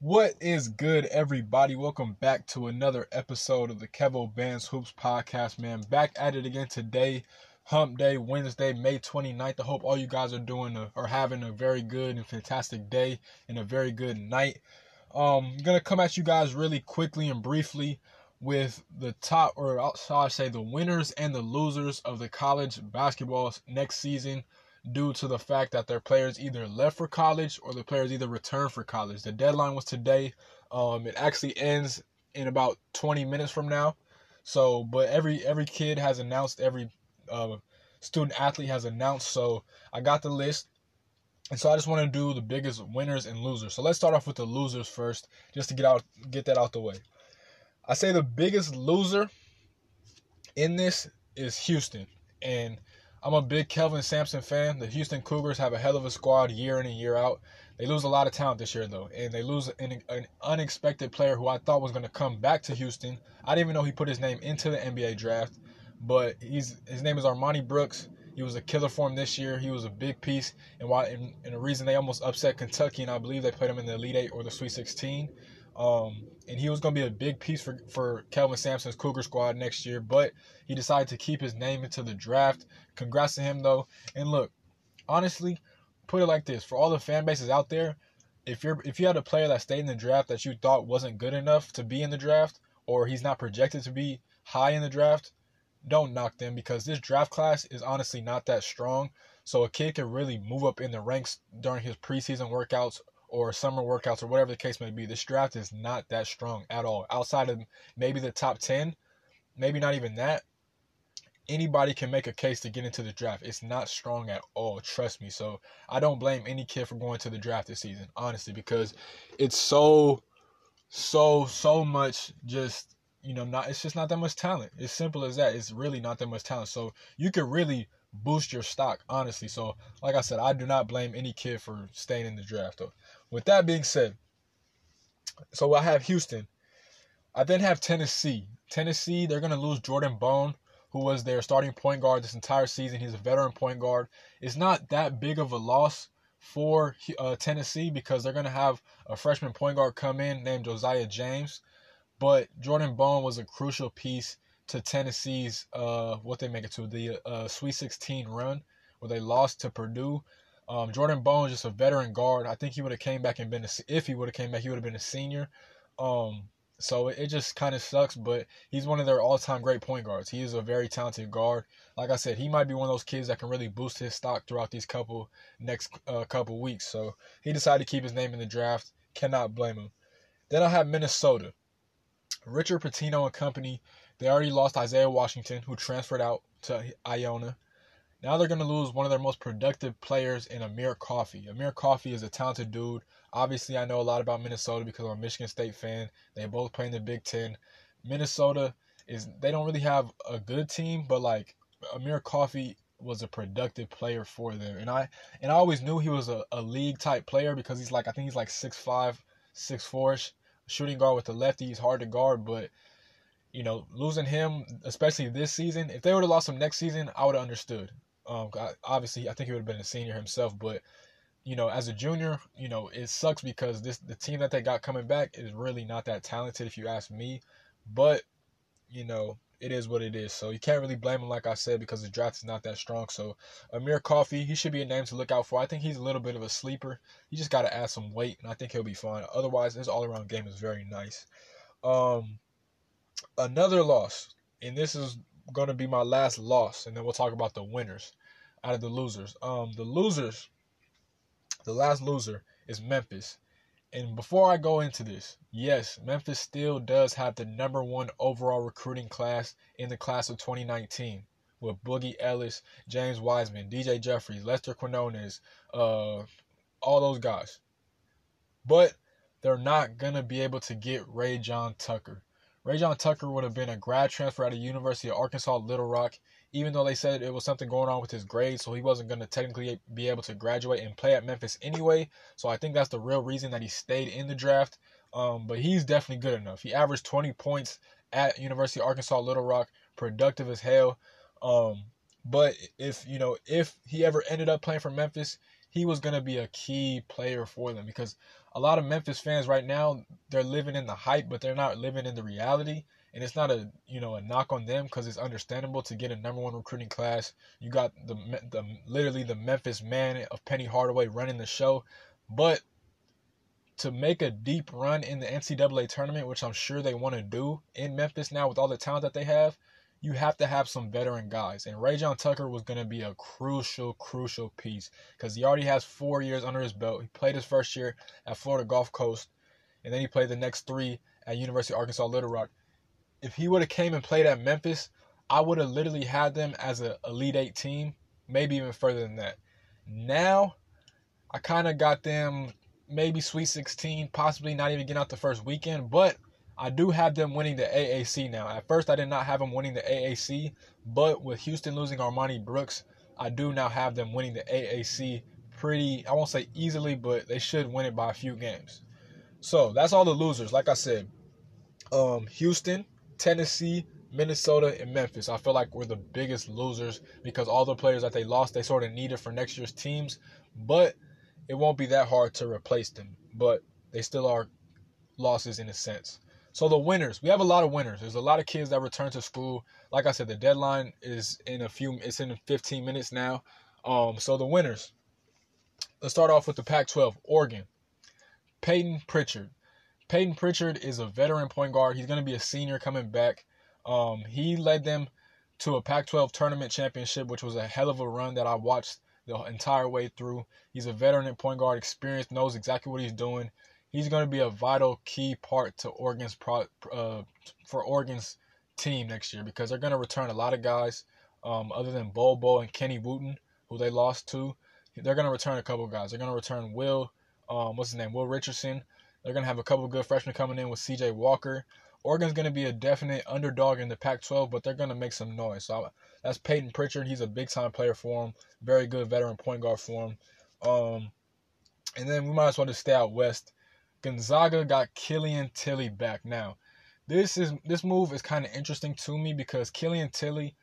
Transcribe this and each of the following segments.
What is good, everybody? Welcome back to another episode of the Kevo Bands Hoops podcast, man. Back at it again today, Hump Day, Wednesday, May 29th. I hope all you guys are doing are having a very good and fantastic day and a very good night. Um, I'm gonna come at you guys really quickly and briefly with the top, or shall I say, the winners and the losers of the college basketball next season due to the fact that their players either left for college or the players either returned for college. The deadline was today. Um, it actually ends in about 20 minutes from now. So, but every every kid has announced, every uh, student athlete has announced. So I got the list. And so I just want to do the biggest winners and losers. So let's start off with the losers first, just to get out get that out the way. I say the biggest loser in this is Houston. And I'm a big Kelvin Sampson fan. The Houston Cougars have a hell of a squad year in and year out. They lose a lot of talent this year, though, and they lose an, an unexpected player who I thought was going to come back to Houston. I didn't even know he put his name into the NBA draft, but he's his name is Armoni Brooks. He was a killer for him this year. He was a big piece, and why and, and the reason they almost upset Kentucky, and I believe they played him in the Elite Eight or the Sweet 16. Um, and he was going to be a big piece for, for Kelvin Sampson's Cougar squad next year, but he decided to keep his name into the draft. Congrats to him, though. And look, honestly, put it like this: for all the fan bases out there, if you're if you had a player that stayed in the draft that you thought wasn't good enough to be in the draft, or he's not projected to be high in the draft, don't knock them because this draft class is honestly not that strong. So a kid can really move up in the ranks during his preseason workouts or summer workouts or whatever the case may be. This draft is not that strong at all. Outside of maybe the top 10, maybe not even that, anybody can make a case to get into the draft. It's not strong at all, trust me. So I don't blame any kid for going to the draft this season, honestly, because it's so, so, so much just you know, not it's just not that much talent. It's simple as that. It's really not that much talent. So you could really boost your stock, honestly. So, like I said, I do not blame any kid for staying in the draft. Though. With that being said, so I have Houston. I then have Tennessee. Tennessee, they're gonna lose Jordan Bone, who was their starting point guard this entire season. He's a veteran point guard. It's not that big of a loss for uh, Tennessee because they're gonna have a freshman point guard come in named Josiah James. But Jordan Bone was a crucial piece to Tennessee's uh what they make it to the uh, Sweet 16 run where they lost to Purdue. Um, Jordan Bone just a veteran guard. I think he would have came back and been a, if he would have came back, he would have been a senior. Um, so it, it just kind of sucks, but he's one of their all-time great point guards. He is a very talented guard. Like I said, he might be one of those kids that can really boost his stock throughout these couple next uh, couple weeks. So he decided to keep his name in the draft. Cannot blame him. Then I have Minnesota. Richard Pitino and company they already lost Isaiah Washington, who transferred out to Iona. Now they're going to lose one of their most productive players in Amir Coffey. Amir Coffey is a talented dude. Obviously, I know a lot about Minnesota because I'm a Michigan State fan. They both play in the Big Ten. Minnesota is they don't really have a good team, but like Amir Coffey was a productive player for them. And I and I always knew he was a, a league type player because he's like I think he's like six five, six four shooting guard with the lefty. He's hard to guard, but you know, losing him, especially this season, if they would have lost him next season, I would have understood. Um, obviously, I think he would have been a senior himself, but you know, as a junior, you know, it sucks because this the team that they got coming back is really not that talented, if you ask me. But you know, it is what it is. So you can't really blame him, like I said, because the draft is not that strong. So Amir Coffey, he should be a name to look out for. I think he's a little bit of a sleeper. He just got to add some weight, and I think he'll be fine. Otherwise, his all-around game is very nice. Um, another loss, and this is going to be my last loss, and then we'll talk about the winners out of the losers. Um, the losers, the last loser is Memphis. And before I go into this, yes, Memphis still does have the number one overall recruiting class in the class of 2019 with Boogie Ellis, James Wiseman, DJ Jeffries, Lester Quinones, uh, all those guys. But they're not gonna be able to get Rayjon Tucker. Rayjon Tucker would have been a grad transfer out of University of Arkansas Little Rock, even though they said it was something going on with his grades, so he wasn't going to technically be able to graduate and play at Memphis anyway. So I think that's the real reason that he stayed in the draft. Um, but he's definitely good enough. He averaged 20 points at University of Arkansas Little Rock, productive as hell. Um, but if you know if he ever ended up playing for Memphis, he was going to be a key player for them because a lot of Memphis fans right now they're living in the hype, but they're not living in the reality. And it's not a you know a knock on them because it's understandable to get a number one recruiting class. You got the the literally the Memphis man of Penny Hardaway running the show, but to make a deep run in the NCAA tournament, which I'm sure they want to do in Memphis now with all the talent that they have, you have to have some veteran guys. And Rayjon Tucker was going to be a crucial, crucial piece because he already has four years under his belt. He played his first year at Florida Gulf Coast, and then he played the next three at University of Arkansas Little Rock. If he would have came and played at Memphis, I would have literally had them as an Elite Eight team, maybe even further than that. Now, I kind of got them maybe Sweet 16, possibly not even getting out the first weekend, but I do have them winning the AAC now. At first, I did not have them winning the AAC, but with Houston losing Armoni Brooks, I do now have them winning the AAC pretty, I won't say easily, but they should win it by a few games. So that's all the losers. Like I said, um, Houston, Tennessee, Minnesota, and Memphis. I feel like we're the biggest losers because all the players that they lost, they sort of needed for next year's teams, but it won't be that hard to replace them. But they still are losses in a sense. So the winners, we have a lot of winners. There's a lot of kids that return to school. Like I said, the deadline is in a few. It's in 15 minutes now. Um, so the winners. Let's start off with the Pac-12. Oregon, Payton Pritchard. Payton Pritchard is a veteran point guard. He's going to be a senior coming back. Um, he led them to a Pac-12 tournament championship, which was a hell of a run that I watched the entire way through. He's a veteran at point guard, experienced, knows exactly what he's doing he's going to be a vital key part to Oregon's pro, uh, for Oregon's team next year because they're going to return a lot of guys um, other than Bol and Kenny Wooten, who they lost to. They're going to return a couple guys. They're going to return Will, um, what's his name, Will Richardson. They're going to have a couple good freshmen coming in with C.J. Walker. Oregon's going to be a definite underdog in the Pac-12, but they're going to make some noise. So that's Payton Pritchard. He's a big-time player for him. Very good veteran point guard for him. Um, and then we might as well just stay out west. Gonzaga got Killian Tillie back. Now, this is this move is kind of interesting to me because Killian Tillie,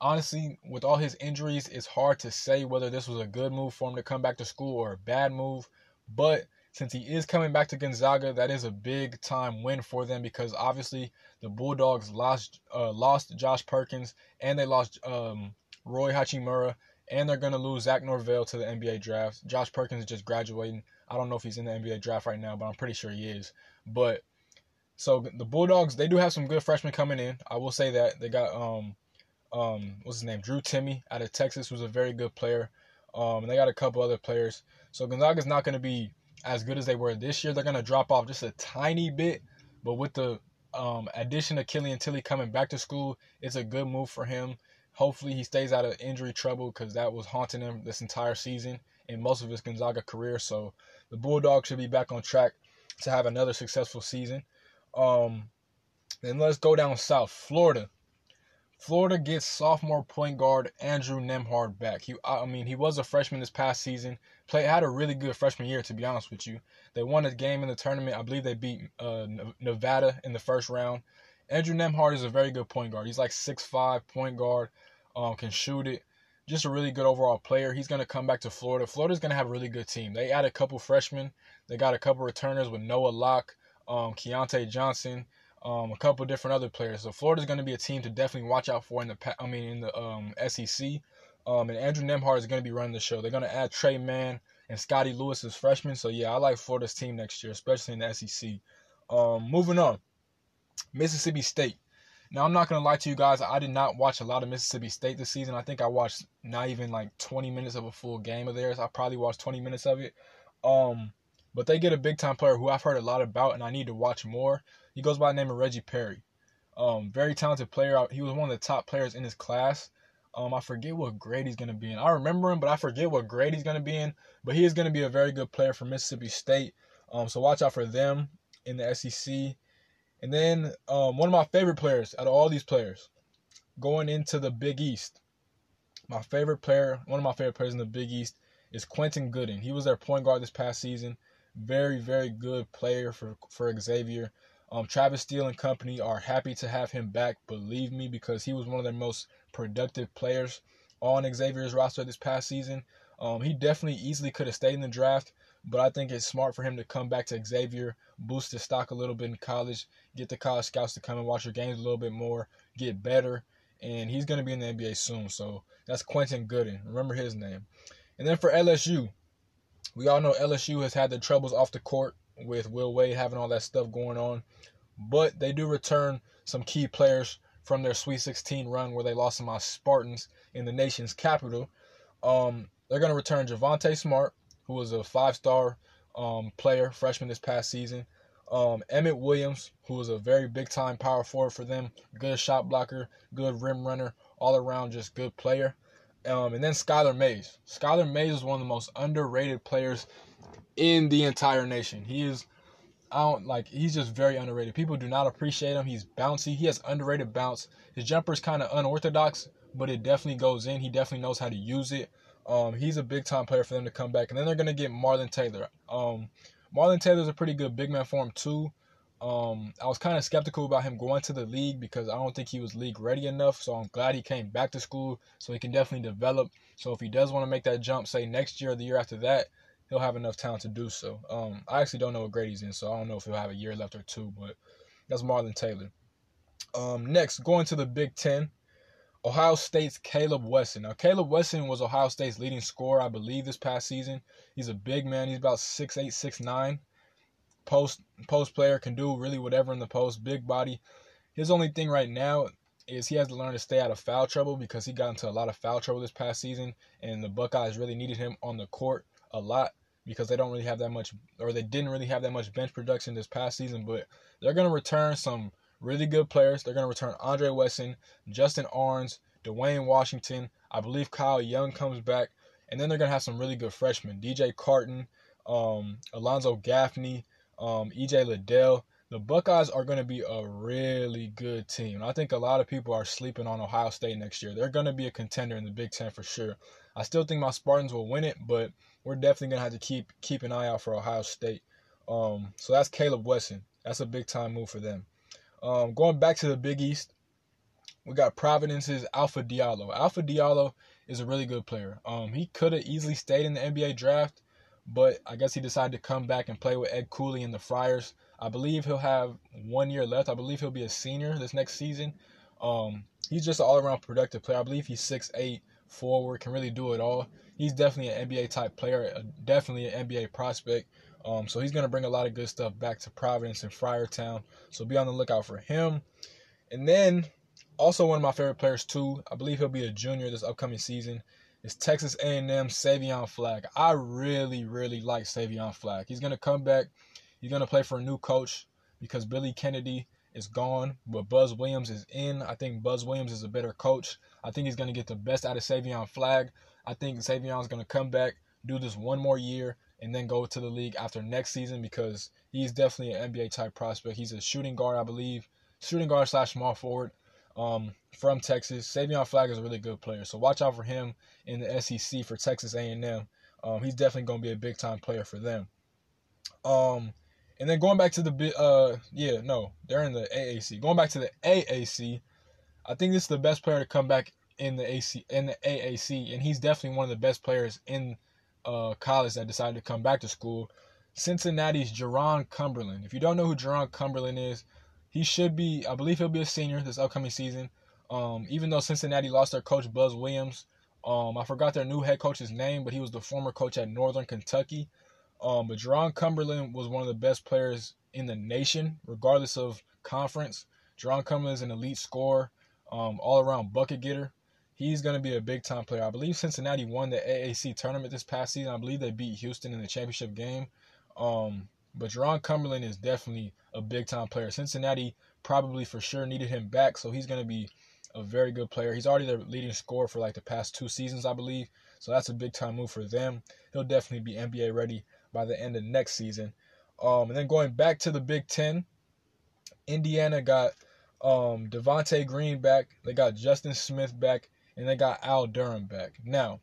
honestly, with all his injuries, it's hard to say whether this was a good move for him to come back to school or a bad move. But since he is coming back to Gonzaga, that is a big time win for them because obviously the Bulldogs lost uh, lost Josh Perkins and they lost um, Rui Hachimura and they're gonna lose Zach Norvell to the NBA draft. Josh Perkins is just graduating. I don't know if he's in the NBA draft right now, but I'm pretty sure he is. But so the Bulldogs, they do have some good freshmen coming in. I will say that they got um um what's his name Drew Timme out of Texas, who's a very good player. Um, and they got a couple other players. So Gonzaga's not going to be as good as they were this year. They're going to drop off just a tiny bit, but with the um, addition of Killian Tillie coming back to school, it's a good move for him. Hopefully, he stays out of injury trouble because that was haunting him this entire season and most of his Gonzaga career. So the Bulldogs should be back on track to have another successful season. Um, then let's go down south, Florida. Florida gets sophomore point guard Andrew Nembhard back. He, I mean, he was a freshman this past season. Play had a really good freshman year, to be honest with you. They won a game in the tournament. I believe they beat uh, Nevada in the first round. Andrew Nembhard is a very good point guard. He's like six five point guard, um, can shoot it just a really good overall player. He's going to come back to Florida. Florida's going to have a really good team. They add a couple freshmen. They got a couple returners with Noah Locke, um, Keyontae Johnson, um, a couple different other players. So Florida's going to be a team to definitely watch out for in the I mean in the um, SEC. Um, and Andrew Nembhard is going to be running the show. They're going to add Tre Mann and Scottie Lewis as freshmen. So yeah, I like Florida's team next year, especially in the SEC. Um, moving on, Mississippi State. Now I'm not gonna lie to you guys. I did not watch a lot of Mississippi State this season. I think I watched not even like 20 minutes of a full game of theirs. I probably watched 20 minutes of it. Um, but they get a big time player who I've heard a lot about and I need to watch more. He goes by the name of Reggie Perry. Um, very talented player. He was one of the top players in his class. Um, I forget what grade he's gonna be in. I remember him, but I forget what grade he's gonna be in. But he is gonna be a very good player for Mississippi State. Um, so watch out for them in the SEC. And then um, one of my favorite players out of all these players going into the Big East. My favorite player, one of my favorite players in the Big East is Quentin Goodin. He was their point guard this past season. Very, very good player for, for Xavier. Um, Travis Steele and company are happy to have him back, believe me, because he was one of their most productive players on Xavier's roster this past season. Um, he definitely easily could have stayed in the draft, but I think it's smart for him to come back to Xavier, boost his stock a little bit in college, get the college scouts to come and watch your games a little bit more, get better, and he's going to be in the NBA soon. So that's Quentin Goodin. Remember his name. And then for LSU, we all know LSU has had the troubles off the court with Will Wade having all that stuff going on, but they do return some key players from their Sweet 16 run where they lost to my Spartans in the nation's capital. Um, they're going to return Javonte Smart, who was a five-star um, player, freshman this past season. Um, Emmitt Williams, who was a very big-time power forward for them, good shot blocker, good rim runner, all around just good player. Um, and then Skylar Mays. Skylar Mays is one of the most underrated players in the entire nation. He is, I don't like, he's just very underrated. People do not appreciate him. He's bouncy. He has underrated bounce. His jumper is kind of unorthodox, but it definitely goes in. He definitely knows how to use it. Um, he's a big time player for them to come back. And then they're gonna get Marlon Taylor. Um, Marlon Taylor's a pretty good big man for him too. Um, I was kind of skeptical about him going to the league because I don't think he was league ready enough. So I'm glad he came back to school so he can definitely develop. So if he does want to make that jump, say next year or the year after that, he'll have enough talent to do so. Um, I actually don't know what grade he's in, so I don't know if he'll have a year left or two, but that's Marlon Taylor. Um, next, going to the Big Ten, Ohio State's Caleb Wesson. Now, Caleb Wesson was Ohio State's leading scorer, I believe, this past season. He's a big man. He's about 6'8", 6'9". Post post player can do really whatever in the post. Big body. His only thing right now is he has to learn to stay out of foul trouble because he got into a lot of foul trouble this past season, and the Buckeyes really needed him on the court a lot because they don't really have that much, or they didn't really have that much bench production this past season. But they're gonna return some really good players. They're going to return Andre Wesson, Justin Ahrens, Duane Washington. I believe Kyle Young comes back. And then they're going to have some really good freshmen DJ Carton, um, Alonzo Gaffney, um, EJ Liddell. The Buckeyes are going to be a really good team. I think a lot of people are sleeping on Ohio State next year. They're going to be a contender in the Big Ten for sure. I still think my Spartans will win it, but we're definitely going to have to keep keep an eye out for Ohio State. Um, so that's Caleb Wesson. That's a big time move for them. Um, going back to the Big East, we got Providence's Alpha Diallo. Alpha Diallo is a really good player. Um, he could have easily stayed in the NBA draft, but I guess he decided to come back and play with Ed Cooley and the Friars. I believe he'll have one year left. I believe he'll be a senior this next season. Um, he's just an all-around productive player. I believe he's six eight, forward, can really do it all. He's definitely an NBA type player, definitely an NBA prospect. Um, so he's going to bring a lot of good stuff back to Providence and Friartown. So be on the lookout for him. And then also one of my favorite players too, I believe he'll be a junior this upcoming season, is Texas A&M Savion Flagg. I really, really like Savion Flagg. He's going to come back. He's going to play for a new coach because Billy Kennedy is gone, but Buzz Williams is in. I think Buzz Williams is a better coach. I think he's going to get the best out of Savion Flagg. I think Savion is going to come back, do this one more year, and then go to the league after next season because he's definitely an NBA type prospect. He's a shooting guard, I believe, shooting guard slash small forward um, from Texas. Savion Flagg is a really good player, so watch out for him in the SEC for Texas A&M. Um, he's definitely going to be a big time player for them. Um, and then going back to the uh, yeah, no, they're in the AAC. Going back to the AAC, I think this is the best player to come back in the AC in the AAC, and he's definitely one of the best players in uh, college that decided to come back to school. Cincinnati's Jarron Cumberland. If you don't know who Jarron Cumberland is, he should be, I believe he'll be a senior this upcoming season. Um, even though Cincinnati lost their coach Buzz Williams, um, I forgot their new head coach's name, but he was the former coach at Northern Kentucky. Um, but Jarron Cumberland was one of the best players in the nation, regardless of conference. Jarron Cumberland is an elite scorer, um, all around bucket getter he's going to be a big time player. I believe Cincinnati won the AAC tournament this past season. I believe they beat Houston in the championship game. Um, but Jarron Cumberland is definitely a big time player. Cincinnati probably for sure needed him back, so he's going to be a very good player. He's already their leading scorer for like the past two seasons, I believe. So that's a big time move for them. He'll definitely be NBA ready by the end of next season. Um, and then going back to the Big Ten, Indiana got um, Devonte Green back. They got Justin Smith back and they got Al Durham back. Now,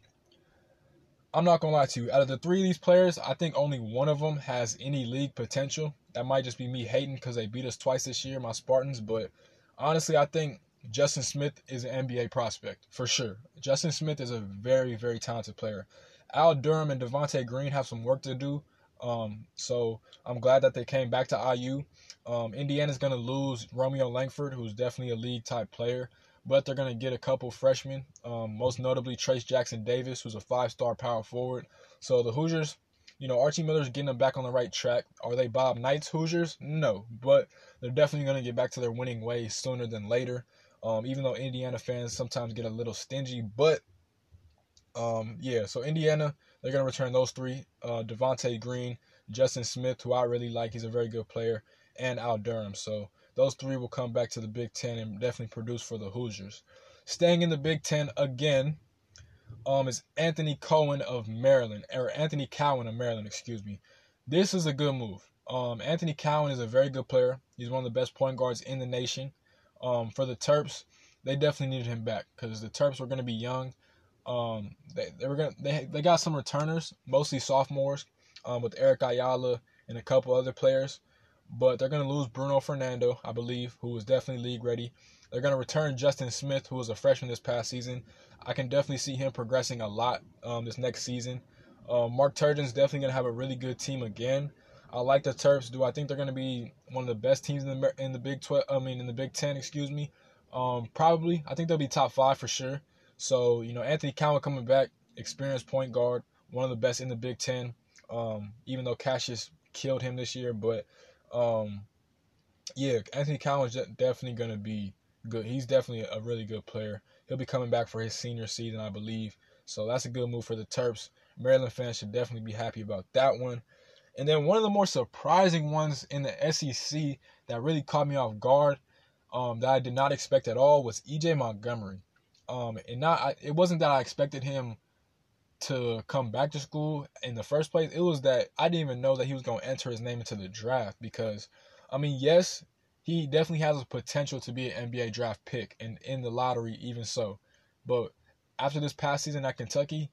I'm not gonna lie to you. Out of the three of these players, I think only one of them has any league potential. That might just be me hating because they beat us twice this year, my Spartans. But honestly, I think Justin Smith is an NBA prospect for sure. Justin Smith is a very, very talented player. Al Durham and Devonte Green have some work to do. Um, so I'm glad that they came back to IU. Um, Indiana's going to lose Romeo Langford, who's definitely a league type player, but they're going to get a couple freshmen, um, most notably Trayce Jackson Davis, who's a five star power forward. So the Hoosiers, you know, Archie Miller's getting them back on the right track. Are they Bob Knight's Hoosiers? No, but they're definitely going to get back to their winning ways sooner than later. Um, even though Indiana fans sometimes get a little stingy, but um, yeah, so Indiana, they're going to return those three uh, Devonte Green, Justin Smith, who I really like. He's a very good player, and Al Durham. So those three will come back to the Big Ten and definitely produce for the Hoosiers. Staying in the Big Ten again um, is Anthony Cohen of Maryland, or Anthony Cowan of Maryland, excuse me. This is a good move. Um, Anthony Cowan is a very good player. He's one of the best point guards in the nation. Um, for the Terps, they definitely needed him back because the Terps were going to be young. Um, they, they were gonna they they got some returners, mostly sophomores, um, with Eric Ayala and a couple other players, but they're gonna lose Bruno Fernando, I believe, who was definitely league ready. They're gonna return Justin Smith, who was a freshman this past season. I can definitely see him progressing a lot um, this next season. Um, Mark Turgeon's definitely gonna have a really good team again. I like the Terps. Do I think they're gonna be one of the best teams in the in the Big Twelve? I mean, in the Big Ten, excuse me. Um, probably. I think they'll be top five for sure. So, you know, Anthony Cowan coming back, experienced point guard, one of the best in the Big Ten. Um, even though Cassius killed him this year, but um, yeah, Anthony Collins definitely going to be good. He's definitely a really good player. He'll be coming back for his senior season, I believe. So that's a good move for the Terps. Maryland fans should definitely be happy about that one. And then one of the more surprising ones in the SEC that really caught me off guard, um, that I did not expect at all, was EJ Montgomery. Um, and not I, it wasn't that I expected him to come back to school in the first place. It was that I didn't even know that he was going to enter his name into the draft because, I mean, yes, he definitely has a potential to be an NBA draft pick and in the lottery even so. But after this past season at Kentucky,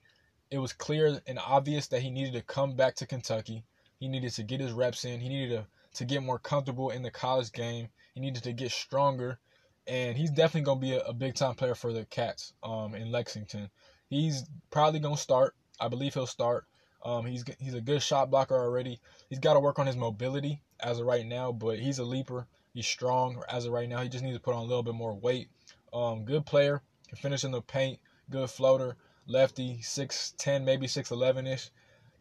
it was clear and obvious that he needed to come back to Kentucky. He needed to get his reps in. He needed to, to get more comfortable in the college game. He needed to get stronger and he's definitely gonna be a, a big time player for the Cats um, in Lexington. He's probably gonna start. I believe he'll start. Um, he's he's a good shot blocker already. He's got to work on his mobility as of right now, but he's a leaper. He's strong as of right now. He just needs to put on a little bit more weight. Um, good player, can finish in the paint. Good floater, lefty, six ten, maybe six eleven ish.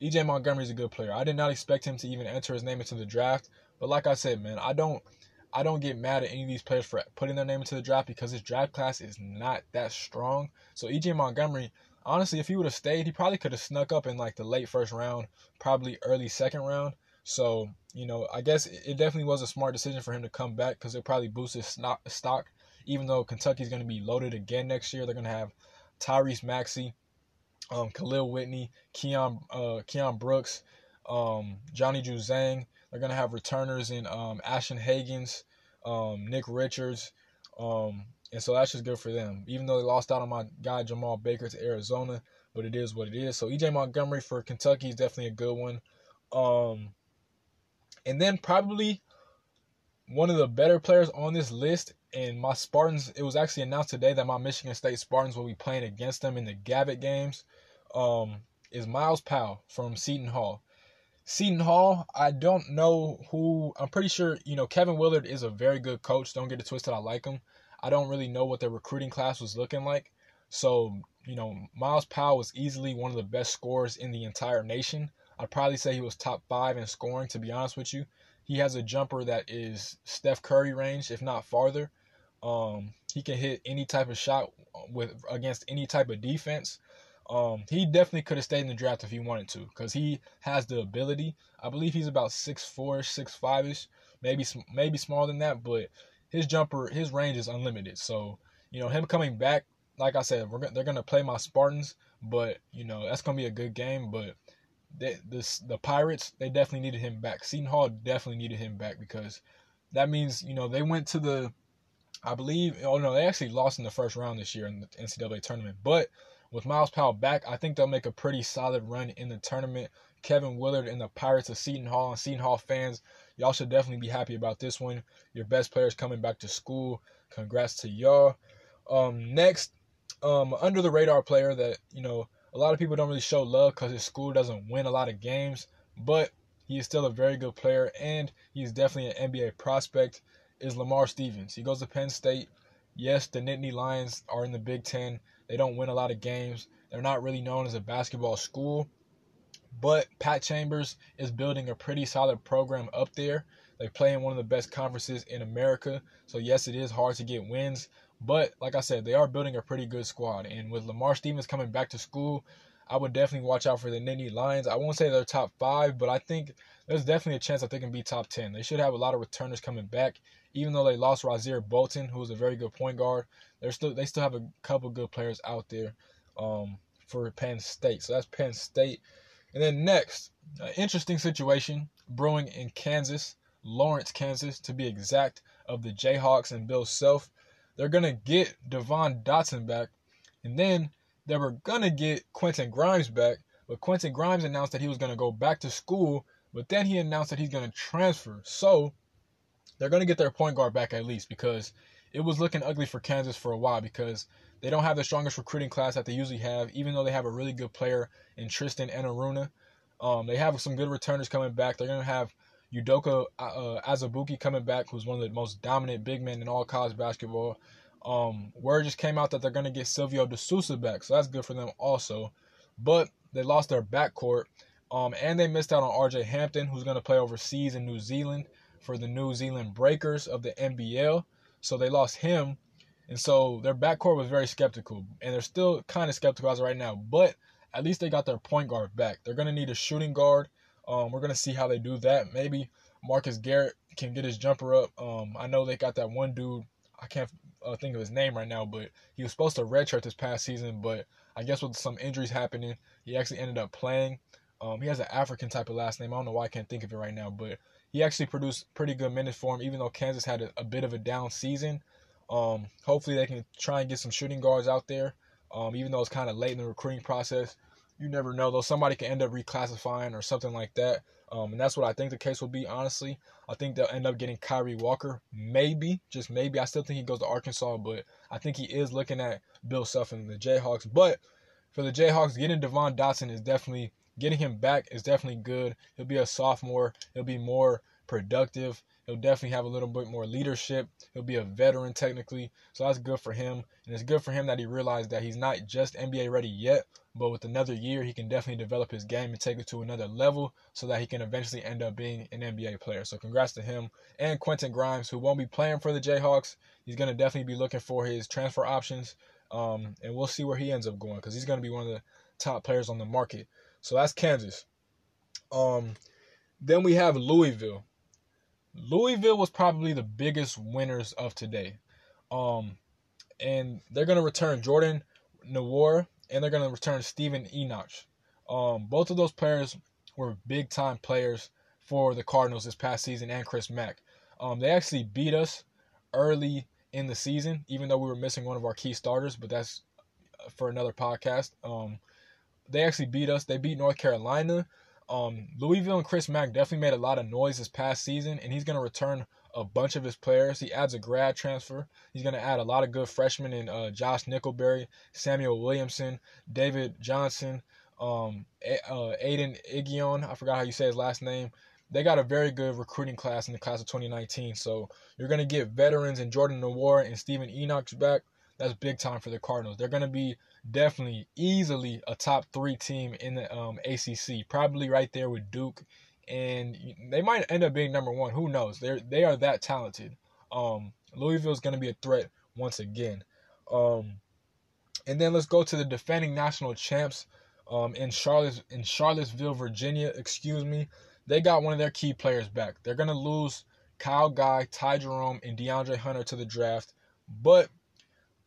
EJ Montgomery's a good player. I did not expect him to even enter his name into the draft, but like I said, man, I don't I don't get mad at any of these players for putting their name into the draft because his draft class is not that strong. So EJ Montgomery, honestly, if he would have stayed, he probably could have snuck up in like the late first round, probably early second round. So you know, I guess it definitely was a smart decision for him to come back because it probably boosts his stock. Even though Kentucky's going to be loaded again next year, they're going to have Tyrese Maxey, um, Kahlil Whitney, Keion uh, Keion Brooks, um, Johnny Juzang. They're gonna have returners in um, Ashton Hagans, um, Nick Richards, um, and so that's just good for them. Even though they lost out on my guy Jamal Baker to Arizona, but it is what it is. So EJ Montgomery for Kentucky is definitely a good one. Um, and then probably one of the better players on this list, and my Spartans. It was actually announced today that my Michigan State Spartans will be playing against them in the Gavitt games. Um, is Myles Powell from Seton Hall. Seton Hall, I don't know who. I'm pretty sure, you know, Kevin Willard is a very good coach. Don't get it twisted. I like him. I don't really know what their recruiting class was looking like. So, you know, Myles Powell was easily one of the best scorers in the entire nation. I'd probably say he was top five in scoring, to be honest with you. He has a jumper that is Steph Curry range, if not farther. Um, he can hit any type of shot with against any type of defense. Um, he definitely could have stayed in the draft if he wanted to, because he has the ability. I believe he's about six four, six five ish, maybe maybe smaller than that, but his jumper, his range is unlimited. So you know him coming back, like I said, we're they're gonna play my Spartans, but you know that's gonna be a good game. But they, this the Pirates, they definitely needed him back. Seton Hall definitely needed him back because that means you know they went to the, I believe, oh no, they actually lost in the first round this year in the NCAA tournament, but with Myles Powell back, I think they'll make a pretty solid run in the tournament. Kevin Willard and the Pirates of Seton Hall and Seton Hall fans, y'all should definitely be happy about this one. Your best players coming back to school. Congrats to y'all. Um, next, um, under the radar player that you know a lot of people don't really show love because his school doesn't win a lot of games, but he is still a very good player and he's definitely an NBA prospect. Is Lamar Stevens? He goes to Penn State. Yes, the Nittany Lions are in the Big Ten. They don't win a lot of games. They're not really known as a basketball school, but Pat Chambers is building a pretty solid program up there. They play in one of the best conferences in America. So, yes, it is hard to get wins. But, like I said, they are building a pretty good squad. And with Lamar Stevens coming back to school, I would definitely watch out for the Nittany Lions. I won't say they're top five, but I think there's definitely a chance that they can be top 10. They should have a lot of returners coming back. Even though they lost Rasir Bolton, who was a very good point guard, they're still they still have a couple good players out there um, for Penn State. So that's Penn State. And then next, interesting situation brewing in Kansas, Lawrence, Kansas, to be exact, of the Jayhawks and Bill Self. They're to get Devon Dotson back. And then they were to get Quentin Grimes back. But Quentin Grimes announced that he was to go back to school. But then he announced that he's to transfer. So they're to get their point guard back at least because it was looking ugly for Kansas for a while because they don't have the strongest recruiting class that they usually have, even though they have a really good player in Tristan Enaruna. Um, they have some good returners coming back. They're going to have Udoka uh, Azubuike coming back, who's one of the most dominant big men in all college basketball. Um, word just came out that they're going to get Silvio De Sousa back, so that's good for them also. But they lost their backcourt, um, and they missed out on R.J. Hampton, who's going to play overseas in New Zealand for the New Zealand Breakers of the NBL. So they lost him, and so their backcourt was very skeptical, and they're still kind of skeptical as of right now. But at least they got their point guard back. They're gonna need a shooting guard. Um, we're gonna see how they do that. Maybe Marcus Garrett can get his jumper up. Um, I know they got that one dude. I can't uh, think of his name right now, but he was supposed to redshirt this past season, but I guess with some injuries happening, he actually ended up playing. Um, he has an African type of last name. I don't know why I can't think of it right now, but he actually produced pretty good minutes for him, even though Kansas had a, a bit of a down season. Um, hopefully they can try and get some shooting guards out there. Um, even though it's kind of late in the recruiting process, you never know though. Somebody can end up reclassifying or something like that. Um, and that's what I think the case will be. Honestly, I think they'll end up getting Kyrie Walker, maybe, just maybe. I still think he goes to Arkansas, but I think he is looking at Bill Self and the Jayhawks. But for the Jayhawks, getting Devon Dotson is definitely getting him back is definitely good. He'll be a sophomore. He'll be more productive. He'll definitely have a little bit more leadership. He'll be a veteran technically, so that's good for him. And it's good for him that he realized that he's not just NBA ready yet, but with another year, he can definitely develop his game and take it to another level so that he can eventually end up being an NBA player. So congrats to him and Quentin Grimes, who won't be playing for the Jayhawks. He's going to definitely be looking for his transfer options, um, and we'll see where he ends up going because he's going to be one of the top players on the market. So that's Kansas. Um, then we have Louisville. Louisville was probably the biggest winners of today. Um, and they're going to return Jordan Nwora and they're going to return Steven Enoch. Um, both of those players were big time players for the Cardinals this past season and Chris Mack. Um, they actually beat us early in the season, even though we were missing one of our key starters, but that's for another podcast. Um, they actually beat us. They beat North Carolina. Um, Louisville and Chris Mack definitely made a lot of noise this past season, and he's going to return a bunch of his players. He adds a grad transfer. He's going to add a lot of good freshmen in uh, Josh Nickelberry, Samuell Williamson, David Johnson, um, uh, Aidan Igiehon. I forgot how you say his last name. They got a very good recruiting class in the class of 2019. So you're going to get veterans in Jordan Nwora and Steven Enoch back. That's big time for the Cardinals. They're going to be definitely easily a top three team in the um, ACC, probably right there with Duke, and they might end up being number one. Who knows? They they are that talented. Um, Louisville is going to be a threat once again. Um, and then let's go to the defending national champs um, in Charlotte in Charlottesville, Virginia. Excuse me. They got one of their key players back. They're going to lose Kyle Guy, Ty Jerome, and DeAndre Hunter to the draft, but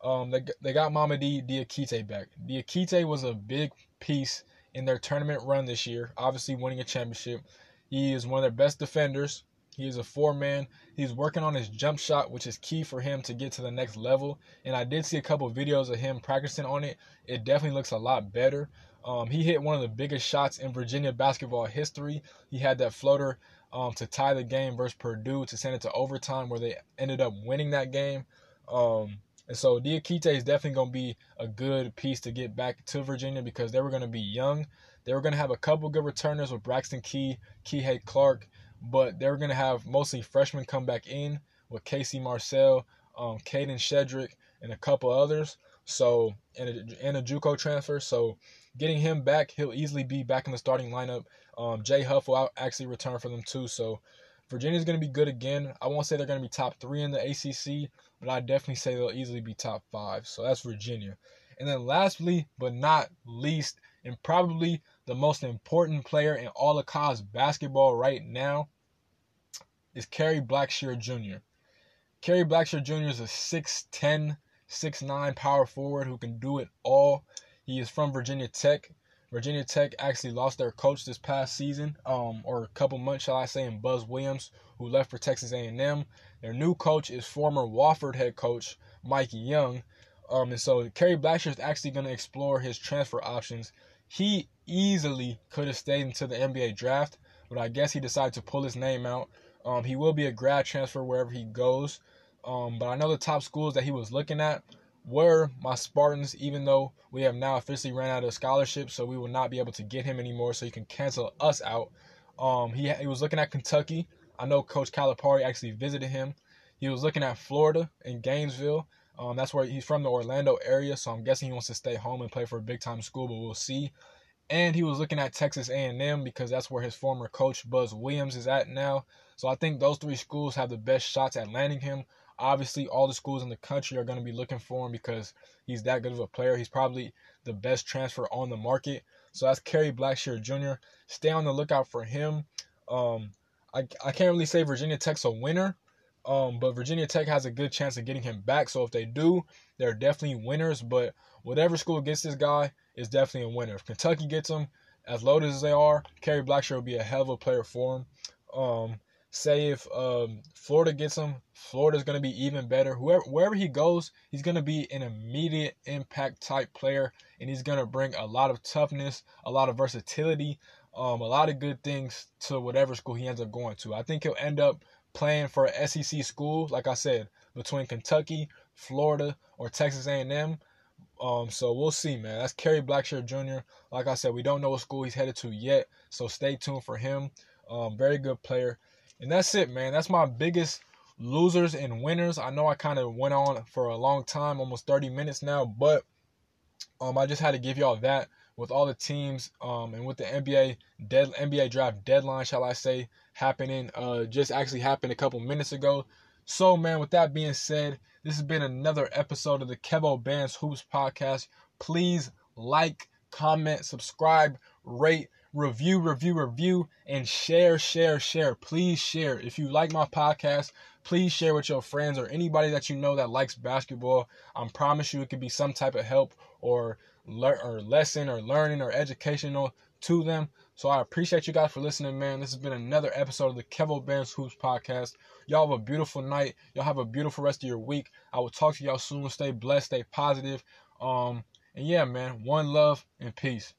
um, they, they got Mamadi Diakite back. Diakite was a big piece in their tournament run this year, obviously winning a championship. He is one of their best defenders. He is a four man. He's working on his jump shot, which is key for him to get to the next level. And I did see a couple of videos of him practicing on it. It definitely looks a lot better. Um, he hit one of the biggest shots in Virginia basketball history. He had that floater um, to tie the game versus Purdue to send it to overtime, where they ended up winning that game. Um, And so Diakite is definitely going to be a good piece to get back to Virginia because they were going to be young. They were going to have a couple good returners with Braxton Key, Kihei Clark, but they were going to have mostly freshmen come back in with Casey Morsell, um, Kadin Shedrick, and a couple others. So, and a, and a JUCO transfer. So, getting him back, he'll easily be back in the starting lineup. Um, Jay Huff will actually return for them too. So, Virginia's going to be good again. I won't say they're going to be top three in the ACC, but I definitely say they'll easily be top five. So that's Virginia. And then lastly, but not least, and probably the most important player in all of college basketball right now is Kerry Blackshear Jr. Kerry Blackshear Jr. is a 6'10, 6'9 power forward who can do it all. He is from Virginia Tech. Virginia Tech actually lost their coach this past season, um, or a couple months, shall I say, in Buzz Williams, who left for Texas A&M. Their new coach is former Wofford head coach Mike Young, um, and so Kerry Blackshear is actually going to explore his transfer options. He easily could have stayed into the NBA draft, but I guess he decided to pull his name out. Um, he will be a grad transfer wherever he goes, um, but I know the top schools that he was looking at were my Spartans, even though we have now officially ran out of scholarships, so we will not be able to get him anymore. So he can cancel us out. Um, he he was looking at Kentucky. I know Coach Calipari actually visited him. He was looking at Florida in Gainesville. Um, that's where he's from, the Orlando area. So I'm guessing he wants to stay home and play for a big time school, but we'll see. And he was looking at Texas A&M because that's where his former coach Buzz Williams is at now. So I think those three schools have the best shots at landing him. Obviously, all the schools in the country are going to be looking for him because he's that good of a player. He's probably the best transfer on the market. So that's Kerry Blackshear Jr. Stay on the lookout for him. Um, I, I can't really say Virginia Tech's a winner, um, but Virginia Tech has a good chance of getting him back. So if they do, they're definitely winners. But whatever school gets this guy is definitely a winner. If Kentucky gets him, as loaded as they are, Kerry Blackshear will be a hell of a player for him. Um, say if um, Florida gets him, Florida's going to be even better. Whoever, wherever he goes, he's going to be an immediate impact type player, and he's going to bring a lot of toughness, a lot of versatility, um, a lot of good things to whatever school he ends up going to. I think he'll end up playing for a SEC school, like I said, between Kentucky, Florida, or Texas A&M. Um, so we'll see, man. That's Kerry Blackshear Jr. Like I said, we don't know what school he's headed to yet, so stay tuned for him. Um, very good player. And that's it, man. That's my biggest losers and winners. I know I kind of went on for a long time, almost 30 minutes now, but um, I just had to give y'all that with all the teams um, and with the NBA dead NBA draft deadline, shall I say, happening uh, just actually happened a couple minutes ago. So, man, with that being said, this has been another episode of the Kevo Bands Hoops podcast. Please like, comment, subscribe, rate, review, review, review, and share, share, share. Please share. If you like my podcast, please share with your friends or anybody that you know that likes basketball. I promise you it could be some type of help or learn or lesson or learning or educational to them. So I appreciate you guys for listening, man. This has been another episode of the Kevo Bands Hoops podcast. Y'all have a beautiful night. Y'all have a beautiful rest of your week. I will talk to y'all soon. Stay blessed, stay positive. Um, and yeah, man, one love and peace.